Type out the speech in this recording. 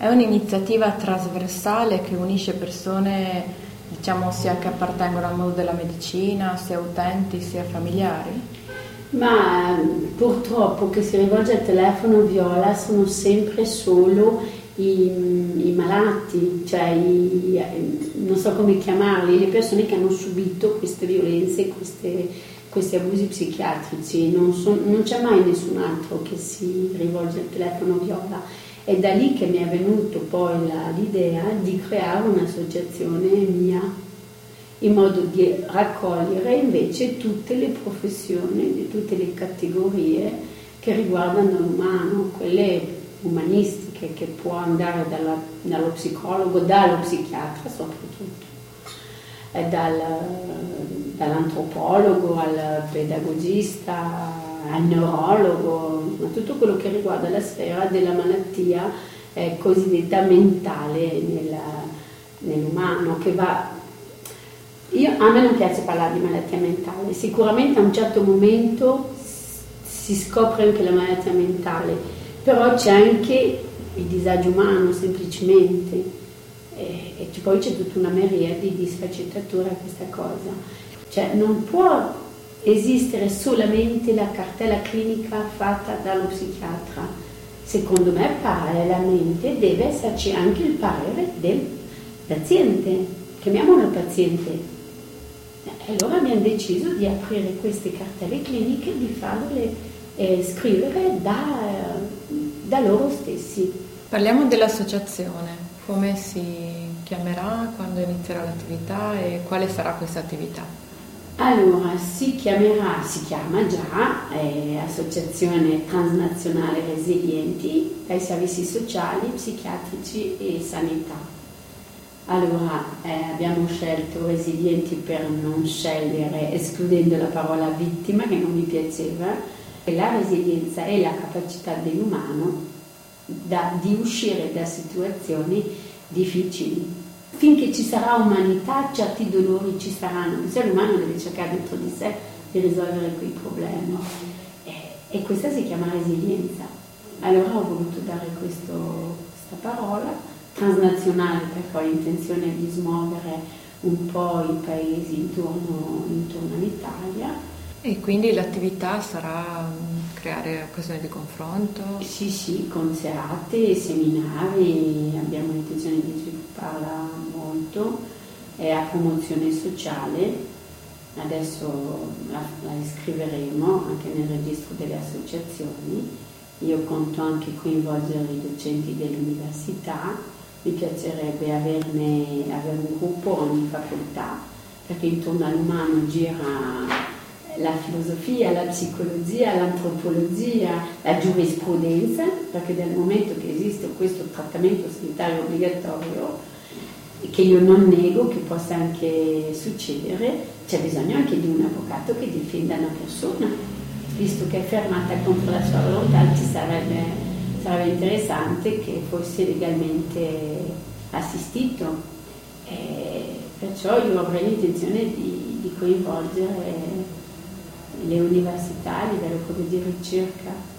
È un'iniziativa trasversale che unisce persone, diciamo, sia che appartengono al mondo della medicina, sia utenti, sia familiari? Ma purtroppo che si rivolge al telefono viola sono sempre solo i, i malati, cioè i, non so come chiamarli, le persone che hanno subito queste violenze, queste, questi abusi psichiatrici, non, son, non, c'è mai nessun altro che si rivolge al telefono viola. È da lì che mi è venuto poi la, l'idea di creare un'associazione mia in modo di raccogliere invece tutte le professioni, tutte le categorie che riguardano l'umano, quelle umanistiche che può andare dalla, dallo psicologo, dallo psichiatra soprattutto, dal, dall'antropologo al pedagogista, al neurologo, tutto quello che riguarda la sfera della malattia eh, cosiddetta mentale nella, nell'umano, che va io, a me non piace parlare di malattia mentale, sicuramente a un certo momento si scopre anche la malattia mentale, però c'è anche il disagio umano semplicemente e, e poi c'è tutta una miriade di sfaccettature a questa cosa. Cioè non può esistere solamente la cartella clinica fatta dallo psichiatra. Secondo me parallelamente deve esserci anche il parere del paziente, chiamiamolo paziente, e allora abbiamo deciso di aprire queste cartelle cliniche, di farle eh, scrivere da, da loro stessi. Parliamo dell'associazione, come si chiamerà, quando inizierà l'attività e quale sarà questa attività? Allora, si chiamerà, si chiama già eh, Associazione Transnazionale Resilienti dai servizi sociali, psichiatrici e sanità. Allora eh, abbiamo scelto resilienti per non scegliere, escludendo la parola vittima che non mi piaceva, e la resilienza è la capacità dell'umano da, di uscire da situazioni difficili. Finché ci sarà umanità, certi dolori ci saranno, l'essere umano deve cercare dentro di sé di risolvere quei problemi. E, e questa si chiama resilienza. Allora ho voluto dare questo, questa parola transnazionale perché ho intenzione di smuovere un po' i paesi intorno, intorno all'Italia. E quindi l'attività sarà creare occasioni di confronto? Sì, sì, con serate, seminari, abbiamo intenzione di molto, è a promozione sociale, adesso la, la iscriveremo anche nel registro delle associazioni, io conto anche coinvolgere i docenti dell'università. Mi piacerebbe averne, avere un gruppo ogni facoltà, perché intorno all'umano gira la filosofia, la psicologia, l'antropologia, la giurisprudenza, perché dal momento che esiste questo trattamento sanitario obbligatorio, che io non nego che possa anche succedere, c'è bisogno anche di un avvocato che difenda una persona, visto che è fermata contro la sua volontà ci sarebbe sarebbe interessante che fosse legalmente assistito. E perciò io avrei l'intenzione di, di coinvolgere le università a livello di ricerca